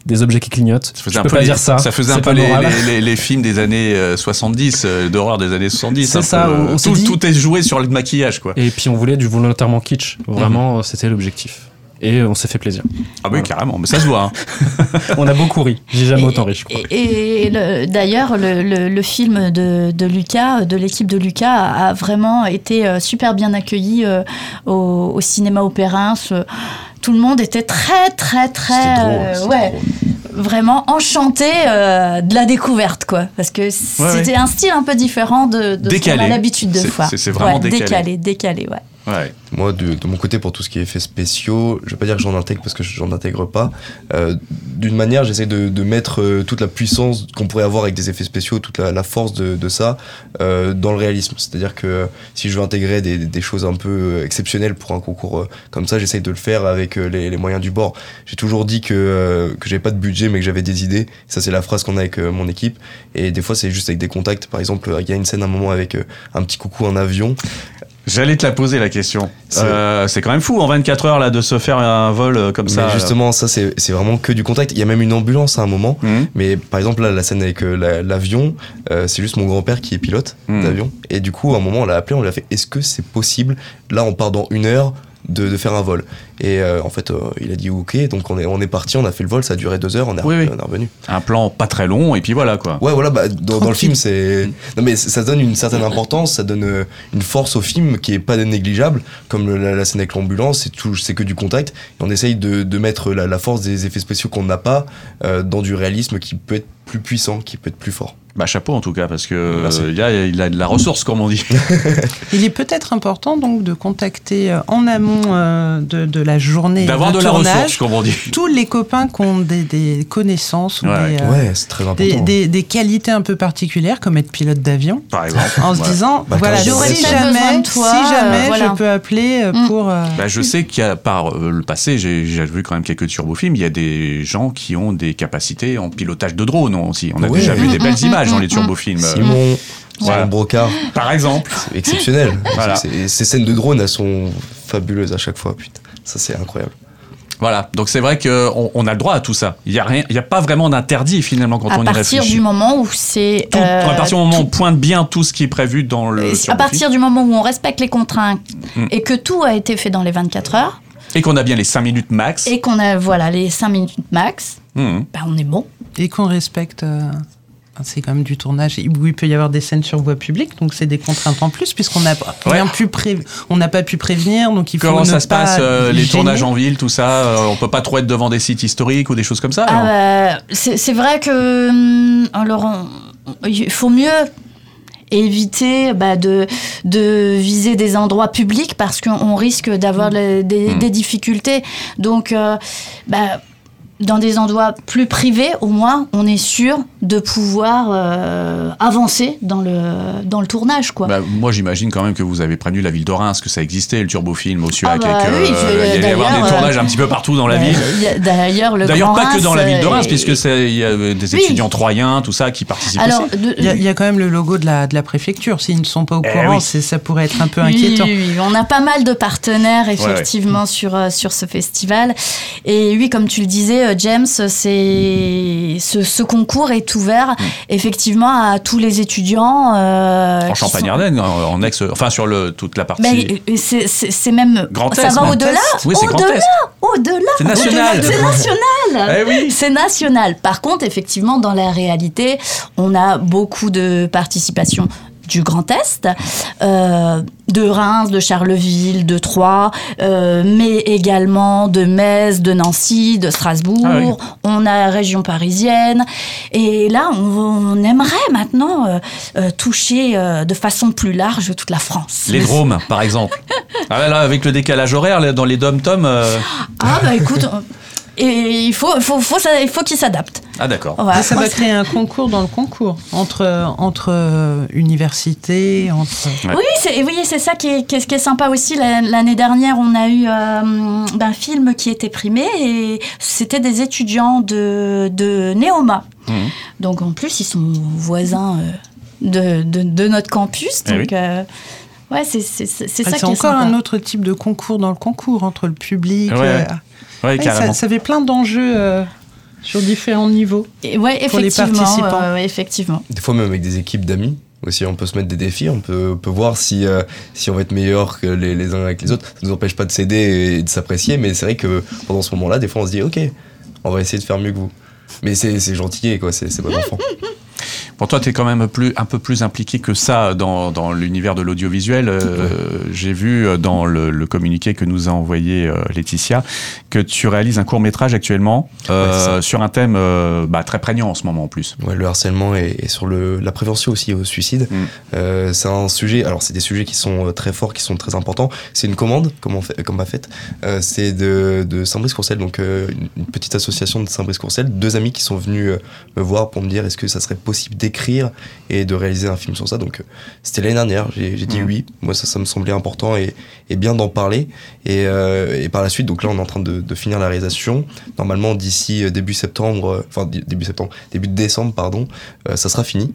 des objets qui clignotent. Ça faisait un peux peu pas dire ça. Ça faisait un peu les, les, films des années 70, euh, euh, d'horreur des années 70. C'est ça. on tout, tout, est joué sur le maquillage, quoi. Et puis on voulait du volontairement kitsch. Vraiment, mhm. c'était l'objectif. Et on s'est fait plaisir. Ah oui, carrément, mais ça se voit. Hein. on a beaucoup ri. J'ai jamais autant ri, je crois. Et, d'ailleurs, le, le, film de, de Lucas, de l'équipe de Lucas, a vraiment été euh, super bien accueilli au, au, cinéma opérin tout le monde était très, très, très. Euh, ouais. Vraiment enchanté euh, de la découverte, quoi. Parce que c'était un style un peu différent de, de ce qu'on a l'habitude de voir. C'est vraiment décalé. Décalé, décalé, ouais. Moi, de, mon côté, pour tout ce qui est effets spéciaux, je vais pas dire que j'en intègre parce que j'en intègre pas. Euh, d'une manière, j'essaie de, mettre euh, toute la puissance qu'on pourrait avoir avec des effets spéciaux, toute la, force de, ça, euh, dans le réalisme. C'est-à-dire que si je veux intégrer des, choses un peu exceptionnelles pour un concours comme ça, j'essaie de le faire avec les, moyens du bord. J'ai toujours dit que, que j'avais pas de budget, mais que j'avais des idées. Ça, c'est la phrase qu'on a avec mon équipe. Et des fois, c'est juste avec des contacts. Par exemple, il y a une scène à un moment avec un petit coucou en avion. J'allais te la poser la question. C'est euh, quand même fou en 24 heures là de se faire un vol euh, comme ça. Justement, ça c'est vraiment que du contact. Il y a même une ambulance à un moment. Mhm. Mais par exemple là, la scène avec euh, l'avion, c'est juste mon grand-père qui est pilote mhm. d'avion. Et du coup, à un moment, on l'a appelé, on lui a fait Est-ce que c'est possible? Là, on part dans une heure de, faire un vol. Et euh, en fait, euh, il a dit ok, donc on est, on est parti, on a fait le vol, ça a duré deux heures, on est, revenu. Un plan pas très long, et puis voilà quoi. Ouais, voilà, bah, dans, le film, c'est. Non, mais ça donne une certaine importance, ça donne euh, une force au film qui est pas négligeable, comme la, scène avec l'ambulance, c'est que du contact, et on essaye de, mettre la, force des effets spéciaux qu'on n'a pas dans du réalisme qui peut être plus puissant, qui peut être plus fort. Bah chapeau en tout cas parce que il, a, il a de la ressource comme on dit. il est peut-être important donc de contacter euh, en amont euh, de, de, la journée d'avoir de, la ressource comme on dit. Tous les copains qui ont des, des connaissances ou des, euh, des, des, qualités un peu particulières comme être pilote d'avion. Par exemple. En se disant bah, voilà si jamais, si jamais je peux appeler mm. pour. Bah, je sais qu'il y a par le passé j'ai vu quand même quelques turbofilms il y a des gens qui ont des capacités en pilotage de drone aussi. On a déjà vu des belles images dans les turbofilms. Simon, Simon Brocard. Par exemple. C'est exceptionnel. voilà. Ces scènes de drone, elles sont fabuleuses à chaque fois. Putain, ça c'est incroyable. Voilà, donc c'est vrai qu'on on a le droit à tout ça. Il n'y a, rien, il y a pas vraiment d'interdit finalement quand on y réfléchit. À partir du moment où c'est. à partir du moment où on pointe bien tout ce qui est prévu dans le. À partir du moment où on respecte les contraintes mm. et que tout a été fait dans les 24 heures. Et qu'on a bien les 5 minutes max. Et qu'on a voilà, les 5 minutes max, mm. ben on est bon. Et qu'on respecte. Euh, c'est quand même du tournage où il peut y avoir des scènes sur voie publique, donc c'est des contraintes en plus puisqu'on n'a rien pu on n'a pas pu prévenir, donc il faut Comment ça se passe euh, les tournages en ville, tout ça euh, On peut pas trop être devant des sites historiques ou des choses comme ça ah bah, C'est vrai que hum, alors il faut mieux éviter bah, de, de viser des endroits publics parce qu'on risque d'avoir mmh. des, mmh. des, difficultés. Donc, euh, bah, dans des endroits plus privés, au moins, on est sûr de pouvoir euh, avancer dans le, dans le tournage. Quoi. Bah, moi, j'imagine quand même que vous avez prévenu la ville de Reims que ça existait, le turbofilm au SUAC, Ah bah et que, oui, euh, il y avoir des d'ailleurs, tournages un petit peu partout dans la Euh, ville. D'ailleurs, le D'ailleurs, Grand pas que dans la ville de Reims, Reims, euh, puisque c'est- il y a euh, des Oui. étudiants troyens, tout ça, qui participent Alors, Il y, a, il y a quand même le logo de la, de la préfecture. S'ils ne sont pas au Eh courant, oui. ça pourrait être un peu inquiétant. oui, oui. on a pas mal de partenaires effectivement sur euh, sur ce festival. Et oui, comme tu le disais, euh, James, c'est ce, ce concours est ouvert Mm. effectivement à tous les étudiants. euh, En sont- Champagne-Ardenne, en, ex, enfin sur le, toute la partie. Ben, c'est- même Grand ça va au-delà, oui, au-delà, au-delà. C'est national. C'est national. Eh oui. C'est national. Par contre, effectivement, dans la réalité, on a beaucoup de participation du Grand Est, euh, de Reims, de Charleville, de Troyes, euh, mais également de Metz, de Nancy, de Strasbourg. Ah oui. On a la région parisienne. Et là, on, on aimerait maintenant euh, toucher de façon plus large toute la France. Les Drômes, par exemple. Ah là, là, avec le décalage horaire, dans les dom-toms. Ah bah écoute, et il faut, faut, faut, il faut qu'ils s'adaptent. Ah, d'accord. Ça va créer un concours dans le concours entre, entre euh, universités, entre. Ouais. Oui, c'est oui, c'est ça qui est, qui est- qui est sympa aussi. La- L'année dernière, on a eu euh, un film qui était primé et c'était des étudiants de, de Néoma. Mhm. Donc en plus, ils sont voisins euh, de, de, de notre campus. Eh Donc oui. euh, ouais, c'est c'est- c'est- c'est Ah, ça c'est qui est encore sympa. un autre type de concours dans le concours entre le public. Ouais, euh, ouais. Ouais, ouais, carrément. ça, ça fait plein d'enjeux euh, sur différents niveaux. Et ouais, pour les effectivement. participants. euh, effectivement. Des fois, même avec des équipes d'amis. Aussi, on peut se mettre des défis, on peut, on peut voir si, euh, si on va être meilleur que les, les uns avec les autres. Ça ne nous empêche pas de s'aider et de s'apprécier, mais c'est vrai que pendant ce moment-là, des fois, on se dit, ok, on va essayer de faire mieux que vous. Mais c'est c'est gentil, quoi, c'est c'est bon. Pour toi, tu es quand même plus, un peu plus impliqué que ça dans, dans l'univers de l'audiovisuel. Euh, J'ai vu euh, dans le, le communiqué que nous a envoyé euh, Laetitia que tu réalises un court métrage actuellement euh, Ouais, sur un thème bah, très prégnant en ce moment en plus. Ouais, le harcèlement et, et sur le, la prévention aussi au suicide. Mm. C'est un sujet, alors c'est des sujets qui sont très forts, qui sont très importants. C'est une commande, comme on fait, comme m'a. Euh, c'est de, de Saint-Brice-Courcelles, donc une, une petite association de Saint-Brice-Courcelles. Deux amis qui sont venus me voir pour me dire est-ce que ça serait possible d'écrire et de réaliser un film sur ça. Donc euh, c'était l'année dernière, j'ai dit Mm. oui. Moi ça, ça me semblait important et, et bien d'en parler. Et, euh, et par la suite, donc là on est en train de, de finir la réalisation. Normalement d'ici euh, début septembre, enfin début septembre, début décembre, pardon, euh, ça sera fini.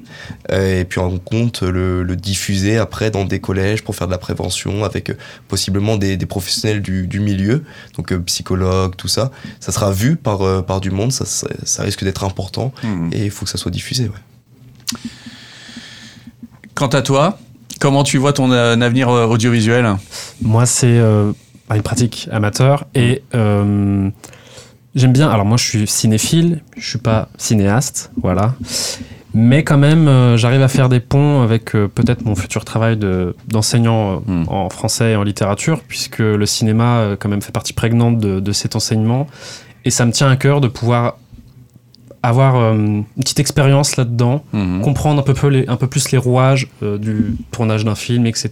Euh, et puis on compte le, le diffuser après dans des collèges pour faire de la prévention avec possiblement des, des professionnels du, du milieu, donc psychologues, tout ça. Ça sera vu par, par du monde, ça, ça, ça risque d'être important Mhm. et il faut que ça soit diffusé. Ouais. Quant à toi, comment tu vois ton euh, avenir euh, audiovisuel? Moi, c'est euh, bah, une pratique amateur et euh, j'aime bien. Alors, moi, je suis cinéphile, je suis pas cinéaste, voilà. Mais quand même, euh, j'arrive à faire des ponts avec euh, peut-être mon futur travail de- d'enseignant euh, Hmm. en français et en littérature, puisque le cinéma, quand même, fait partie prégnante de, de cet enseignement. Et ça me tient à cœur de pouvoir avoir euh, une petite expérience là-dedans, Mhm. comprendre un peu, peu les- un peu plus les rouages euh, du tournage d'un film, etc.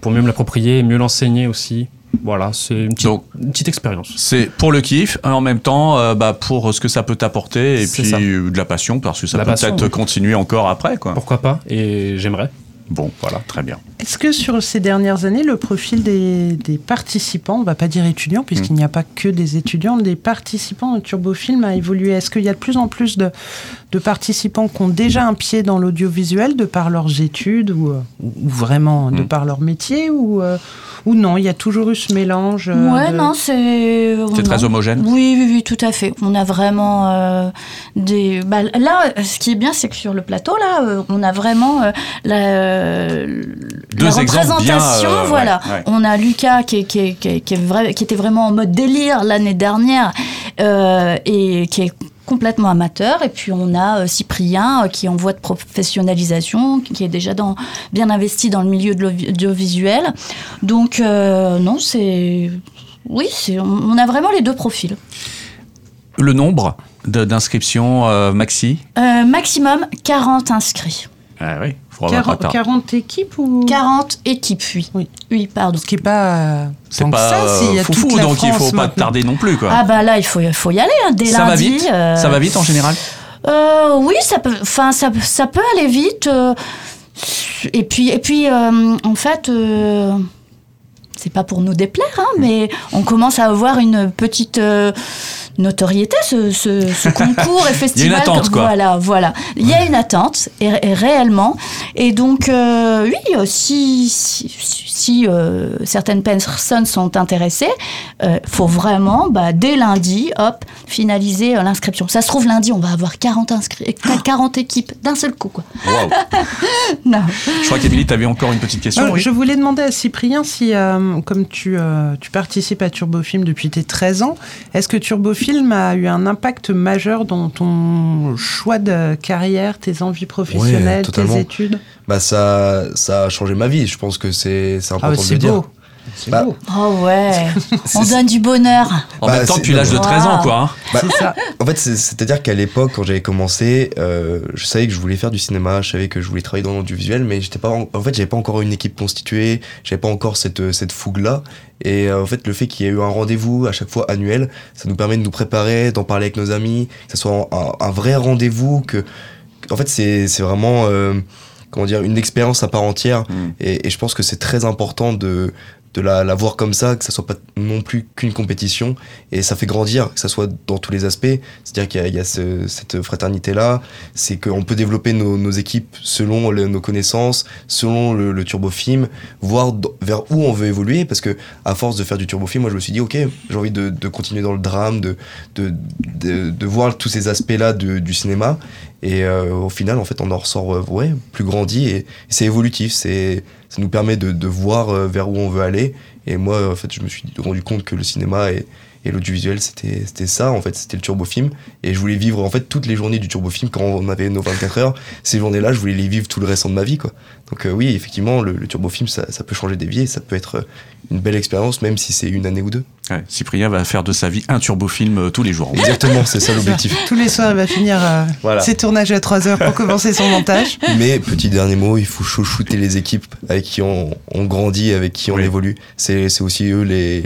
Pour mieux me l'approprier et mieux l'enseigner aussi. Voilà, c'est une petite, Donc, une petite expérience. c'est pour le kiff, et en même temps, euh, bah, pour ce que ça peut t'apporter, et puis ça. de la passion, parce que ça La peut peut-être oui. continuer encore après. Quoi. Pourquoi pas Et j'aimerais. Bon, voilà, très bien. Est-ce que sur ces dernières années, le profil des, des participants, on va pas dire étudiants, puisqu'il Mm. n'y a pas que des étudiants, des participants au Turbofilm a évolué? Est-ce qu'il y a de plus en plus de, de participants qui ont déjà un pied dans l'audiovisuel de par leurs études ou, euh, ou vraiment de Mm. par leur métier ou, euh, ou non, il y a toujours eu ce mélange euh, Ouais, de- non, c'est. C'est très homogène Oui, oui, oui, tout à fait. On a vraiment euh, des. bah, là, ce qui est bien, c'est que sur le plateau, là, on a vraiment euh, la, Deux la exemples bien, euh, voilà. ouais, ouais. On a Lucas qui, qui, est- qui, est- qui, est vrai- qui était vraiment en mode délire l'année dernière euh, et qui est complètement amateur. Et puis on a euh, Cyprien euh, qui est en voie de professionnalisation, qui est déjà dans, bien investi dans le milieu de l'audiovisuel. Donc euh, non, c'est... Oui, c'est, on, on a vraiment les deux profils. Le nombre d'inscriptions maxi? Maximum 40 inscrits. Ah oui, 40, pas- 40 équipes ou 40 équipes, oui. Oui. Oui, pardon. Ce qui n'est pas euh, C'est pas ça, euh, s'il y a foufou, toute la donc il faut France pas tarder non plus. Quoi. Ah bah là, il faut, il faut y aller hein, dès ça lundi. va vite euh, Ça va vite en général Oui, ça peut, enfin, ça, ça, peut aller vite. et puis, et puis en fait c'est pas pour nous déplaire, hein, mais on commence à avoir une petite notoriété ce, ce, concours et festival. Il y a une attente, quoi. Voilà, voilà. Il y a une attente, et, réellement. Et donc, euh, oui, euh, si, si, si euh, certaines personnes sont intéressées, il faut vraiment, bah, dès lundi, hop, finaliser l'inscription. Ça se trouve, lundi, on va avoir 40, inscrits, 40 équipes d'un seul coup, quoi. non. Je crois qu'Emilie, tu avais encore une petite question. Je voulais demander à Cyprien si, comme tu, tu participes à Turbofilm depuis tes 13 ans, est-ce que Turbofilm film a eu un impact majeur dans ton choix de carrière, tes envies professionnelles, tes études? Bah ça, ça a changé ma vie. Je pense que c'est important ah de le dire. C'est bah, beau. Oh ouais, on donne du bonheur. En même bah, temps, depuis l'âge de 13 ans, quoi. Hein. Bah, c'est ça. En fait, c'est-à-dire qu'à l'époque, quand j'avais commencé, euh, je savais que je voulais faire du cinéma, je savais que je voulais travailler dans l'audiovisuel, mais j'étais pas, en, fait, j'avais pas encore une équipe constituée, j'avais pas encore cette, cette fougue-là. Et euh, en fait, le fait qu'il y ait eu un rendez-vous à chaque fois annuel, ça nous permet de nous préparer, d'en parler avec nos amis, que ce soit un, vrai rendez-vous, que, en fait, c'est vraiment, euh, comment dire, une expérience à part entière. Mm. Et, et, je pense que c'est très important de, de la, voir comme ça, que ça soit pas non plus qu'une compétition, et ça fait grandir, que ça soit dans tous les aspects. C'est-à-dire qu'il y a, cette fraternité-là, c'est qu'on peut développer nos, équipes selon nos connaissances, selon le, turbofilm, voir vers où on veut évoluer, parce que à force de faire du turbofilm, moi je me suis dit, ok, j'ai envie de, continuer dans le drame, de, de, de, voir tous ces aspects-là du cinéma, et euh, au final, en fait, on en ressort euh, ouais, plus grandi, et c'est évolutif, ça nous permet de, voir euh, vers où on veut aller. Et moi, en fait, je me suis rendu compte que le cinéma et, l'audiovisuel, c'était, ça, en fait, c'était le turbofilm. Et je voulais vivre, en fait, toutes les journées du turbofilm quand on avait nos 24 heures. Ces journées-là, je voulais les vivre tout le restant de ma vie, quoi. Donc, oui, effectivement, le, le turbofilm, ça, ça, peut changer des vies et ça peut être une belle expérience, même si c'est une année ou deux. Cyprien va faire de sa vie un turbofilm euh, tous les jours. Exactement, c'est ça l'objectif. Tous les soirs, il va finir euh, ses tournages à 3 heures pour commencer son montage. Mais petit dernier mot, il faut chouchouter les équipes avec qui on, on grandit, avec qui on évolue. C'est aussi eux, les,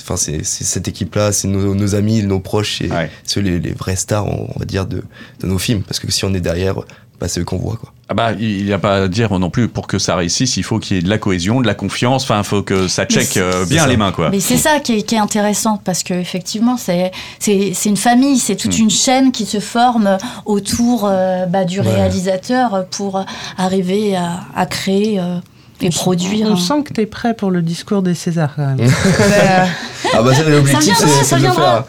enfin c'est cette équipe-là, c'est nos, nos, amis, nos proches, c'est les, les, vrais stars, on va dire, de, de nos films. Parce que si on est derrière, bah, c'est eux qu'on voit. Quoi. Ah bah, il n'y a pas à dire non plus pour que ça réussisse, il faut qu'il y ait de la cohésion, de la confiance, enfin, il faut que ça check euh, bien les mains. Quoi. Mais c'est ça qui est, qui est, intéressant parce qu'effectivement, c'est, c'est, une famille, c'est toute hmm. une chaîne qui se forme autour euh, bah, du réalisateur pour arriver à, à créer. Euh, et produire. On sent que tu es prêt pour le discours des Césars quand même. ah bah l'objectif c'est de le faire.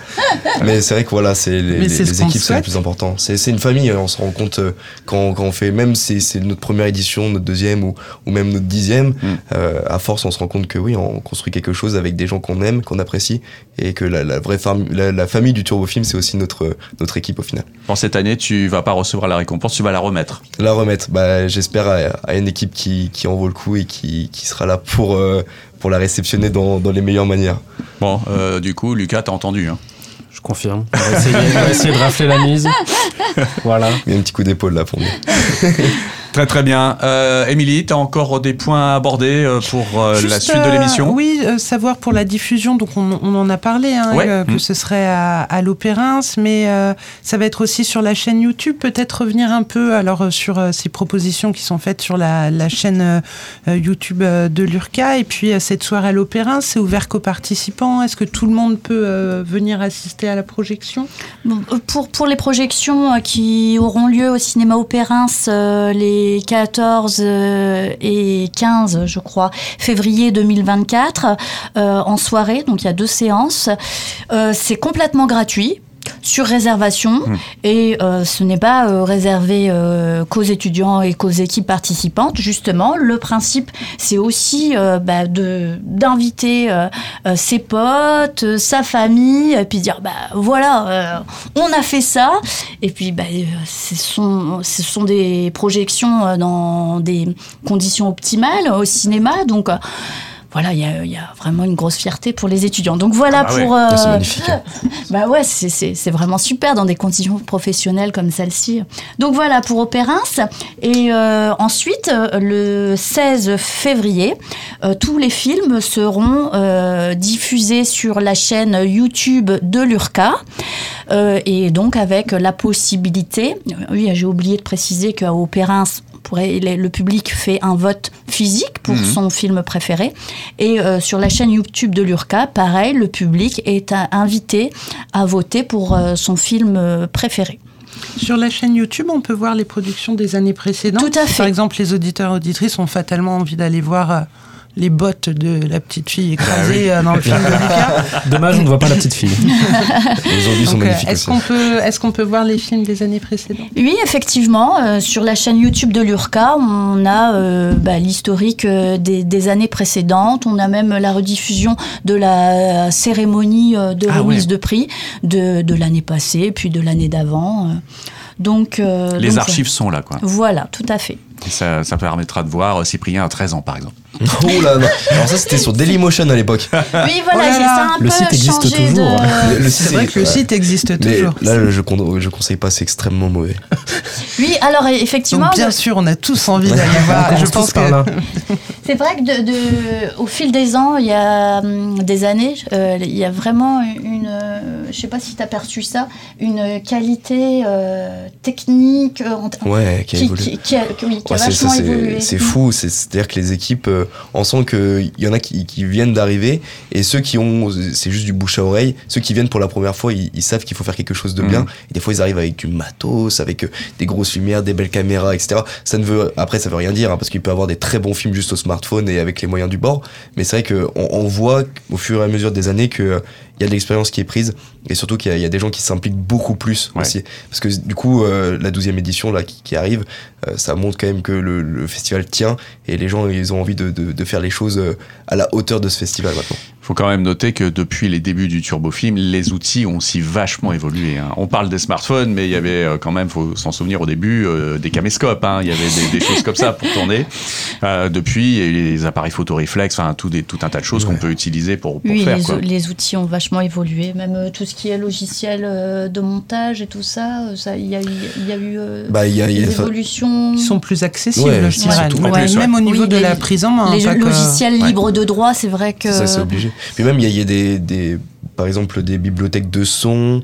Mais c'est vrai que voilà, c'est les, les, équipes c'est le plus important. C'est une famille, on se rend compte euh, quand, quand on fait, même si c'est notre première édition, notre deuxième ou, ou même notre dixième, mm. euh, à force on se rend compte que oui, on construit quelque chose avec des gens qu'on aime, qu'on apprécie et que la, vraie famille, la, famille du Turbofilm c'est aussi notre, notre équipe au final. Bon, cette année, tu vas pas recevoir la récompense, tu vas la remettre. La remettre, bah, j'espère à, à, une équipe qui, qui en vaut le coup et qui, qui sera là pour, euh, pour la réceptionner dans, dans, les meilleures manières. Bon, euh, du coup, Lucas, t'as entendu. Hein. Je confirme. On va, essayer, on va essayer de rafler la mise. voilà. Il y a un petit coup d'épaule là pour nous. Très très bien. Euh, Émilie, tu as encore des points à aborder euh, pour euh, la suite de l'émission? Oui, savoir pour la diffusion, donc on, en a parlé, hein, que mm. ce serait à, à mais ça va être aussi sur la chaîne YouTube. Peut-être revenir un peu alors sur ces propositions qui sont faites sur la, la chaîne YouTube de l'URCA. Et puis cette soirée à l'Opérin, c'est ouvert qu'aux participants. Est-ce que tout le monde peut venir assister à la projection? Pour, pour les projections qui auront lieu au cinéma Opérin, les 14 euh, et 15, je crois, février 2024, euh, en soirée. Donc il y a deux séances. Euh, c'est complètement gratuit sur réservation. Mmh. et euh, ce n'est pas euh, réservé euh, qu'aux étudiants et qu'aux équipes participantes. Justement le principe c'est aussi bah, de d'inviter ses potes sa famille et puis dire bah voilà on a fait ça. Et puis bah, ce sont ce sont des projections dans des conditions optimales au cinéma. Donc voilà, il y, a, vraiment une grosse fierté pour les étudiants. Donc voilà ah bah pour. Ah, c'est magnifique. bah ouais, c'est vraiment super dans des conditions professionnelles comme celle-ci. Donc voilà pour Opérins. Et ensuite, le 16 février, tous les films seront diffusés sur la chaîne YouTube de l'URCA. et donc avec la possibilité, oui, j'ai oublié de préciser qu'à Opérins, le public fait un vote physique pour mhm. son film préféré. Et euh, sur la chaîne YouTube de l'URCA, pareil, le public est invité à voter pour euh, son film euh, préféré. Sur la chaîne YouTube, on peut voir les productions des années précédentes. Tout à fait. Par exemple, les auditeurs auditrices ont fatalement envie d'aller voir les bottes de la petite fille écrasée ah dans le film de Lucas. Dommage, on ne voit pas la petite fille. les zombies sont magnifiques. Est-ce qu'on peut, est qu'on peut voir les films des années précédentes? Oui, effectivement. Euh, sur la chaîne YouTube de l'URCA, on a euh, bah, l'historique euh, des, années précédentes. On a même la rediffusion de la cérémonie de ah remise de prix de, de l'année passée, puis de l'année d'avant. Donc, les archives sont là, quoi. Voilà, tout à fait. Ça, ça, permettra de voir Cyprien à 13 ans, par exemple. oh là non. Alors ça c'était sur Dailymotion à l'époque. Oui voilà, oh ça un le peu site existe toujours. De... Le, c'est vrai que le site existe toujours. Là je, je conseille pas, c'est extrêmement mauvais. Oui alors effectivement. bien sûr on a tous envie d'aller voir. je pense que c'est vrai que de, de, au fil des ans, il y a hum, des années, euh, il y a vraiment une, euh, je sais pas si tu as perçu ça, une qualité euh, technique ouais, qui a évolué. Qui, qui, a, oui, qui a vachement évolué. C'est fou, c'est-à-dire que les équipes on sent qu'il y en a qui, viennent d'arriver et ceux qui ont, c'est juste du bouche à oreille, ceux qui viennent pour la première fois, ils, savent qu'il faut faire quelque chose de bien. Mhm. Et des fois, ils arrivent avec du matos, avec des grosses lumières, des belles caméras, etc. Ça ne veut, après, ça veut rien dire, hein, parce qu'il peut avoir des très bons films juste au smartphone et avec les moyens du bord. Mais c'est vrai qu'on on voit au fur et à mesure des années que il y a de l'expérience qui est prise et surtout qu'il y, a des gens qui s'impliquent beaucoup plus aussi. Parce que du coup, euh, la 12e édition là, qui, arrive, euh, ça montre quand même que le, festival tient et les gens ils ont envie de, de faire les choses euh, à la hauteur de ce festival maintenant. Il faut quand même noter que depuis les débuts du turbofilm, les outils ont aussi vachement évolué. Hein. On parle des smartphones, mais il y avait euh, quand même, faut s'en souvenir au début, euh, des caméscopes. Hein. Il y avait des, choses comme ça pour tourner. Euh, depuis, il y a les appareils photoréflex, enfin tout, des, tout un tas de choses qu'on peut utiliser pour, pour oui, faire. Les, quoi. les outils ont vachement évolué. Même tout ce qui est logiciel de montage et tout ça, il y a eu, y a eu bah, y a, des évolutions. Ils sont plus accessibles, je dirais. Même au niveau de la prise en main. Les logiciels libres de droit, c'est vrai que. Ça, c'est obligé. Puis même, il y, a, des, par exemple, des bibliothèques de sons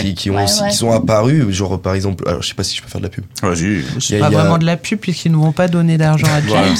qui, qui, ont qui sont apparues. Genre, par exemple, alors je sais pas si je peux faire de la pub. Vas-y. C'est pas vraiment de la pub puisqu'ils ne vont pas donner d'argent à James.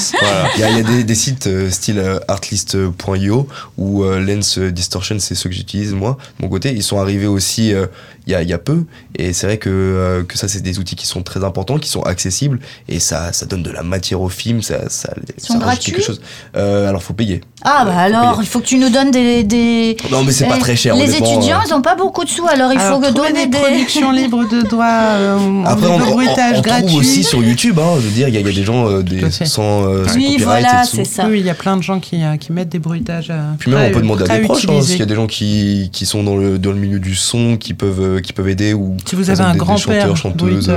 Il y, a, des, des sites euh, style euh, artlist.io ou euh, Lens Distortion, c'est ceux que j'utilise moi, de mon côté. Ils sont arrivés aussi il y, a, y, a, peu. Et c'est vrai que, que ça, c'est des outils qui sont très importants, qui sont accessibles et ça, ça donne de la matière au film. Ça, ça, Ils sont gratuits quelque chose. alors, faut payer. Ah, bah alors, il faut que tu nous donnes des. des... Non, mais c'est pas très cher. Les étudiants, hein. ils n'ont pas beaucoup de sous, alors il faut que donner des. productions libres de droit, euh, Après, on, bruitage on, trouve aussi sur YouTube, hein, je veux dire, il y, a des gens euh, des, sans, euh, oui, voilà, c'est ça. Oui, il y a plein de gens qui, qui mettent des bruitages. Puis même, on peut demander à des proches, hein, s'il y a des gens qui, qui sont dans le, dans le milieu du son, qui peuvent, qui peuvent aider, ou si vous avez un grand-père, chanteuses.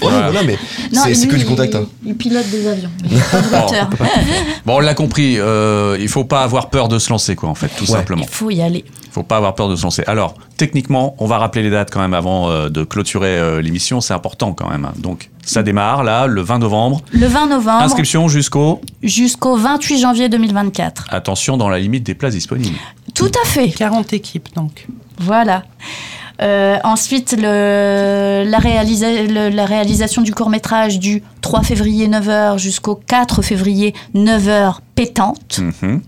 Voilà, mais c'est que du contact. Il, pilote des avions. bon, on l'a compris. Euh, il faut pas avoir peur de se lancer, quoi, en fait, tout simplement. Il faut y aller. Il faut pas avoir peur de se lancer. Alors, techniquement, on va rappeler les dates quand même avant euh, de clôturer euh, l'émission. C'est important quand même. Hein. Donc, ça démarre là, le 20 novembre. Le 20 novembre. Inscription jusqu'au Jusqu'au 28 janvier 2024. Attention, dans la limite des places disponibles. Tout à fait. 40 équipes, donc. Voilà. Euh, ensuite, le, la, la, réalisation du court-métrage du 3 février 9h jusqu'au 4 février 9h pétante. Mhm.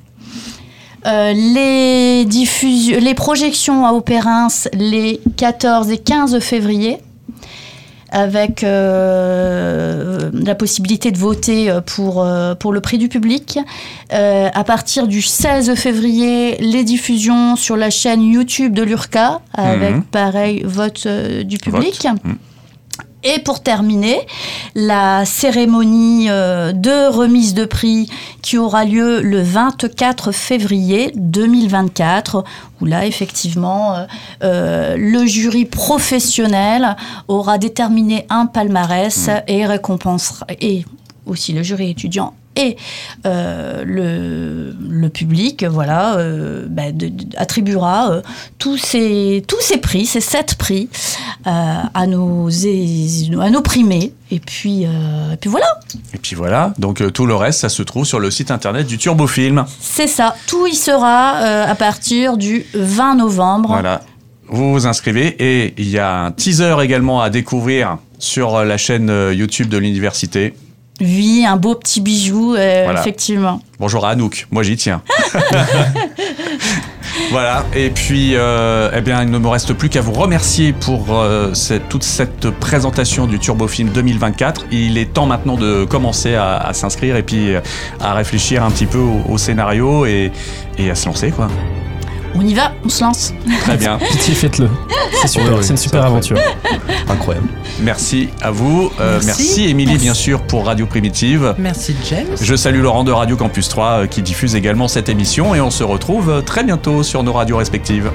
Euh, les, les projections à Opérins les 14 et 15 février avec euh, la possibilité de voter euh, pour, euh, pour le prix du public. à partir du 16 février, les diffusions sur la chaîne YouTube de l'URCA, avec mhm. pareil vote du public. Mhm. Et pour terminer, la cérémonie euh, de remise de prix qui aura lieu le 24 février 2024, où là, effectivement, euh, euh, le jury professionnel aura déterminé un palmarès mmh. et récompensera, et aussi le jury étudiant et le, le, public, voilà, bah, attribuera tous ces tous ces prix, ces sept prix, à nos à nos primés. Et puis, et puis voilà. Et puis voilà. Donc tout le reste, ça se trouve sur le site internet du Turbofilm. C'est ça. Tout y sera à partir du 20 novembre. Voilà vous vous inscrivez et il y a un teaser également à découvrir sur la chaîne euh, YouTube de l'université. Oui, un beau petit bijou, euh, effectivement. Bonjour à Anouk, moi j'y tiens. voilà, et puis euh, eh bien, il ne me reste plus qu'à vous remercier pour toute cette présentation du Turbofilm 2024. Il est temps maintenant de commencer à, s'inscrire et puis à réfléchir un petit peu au, scénario et, et à se lancer, quoi on y va, on se lance. Très bien. Pitié, faites-le. C'est super, c'est une super aventure. Incroyable. Merci à vous. Euh, merci. Émilie, bien sûr, pour Radio Primitive. Merci, James. Je salue Laurent de Radio Campus 3 euh, qui diffuse également cette émission et on se retrouve euh, très bientôt sur nos radios respectives.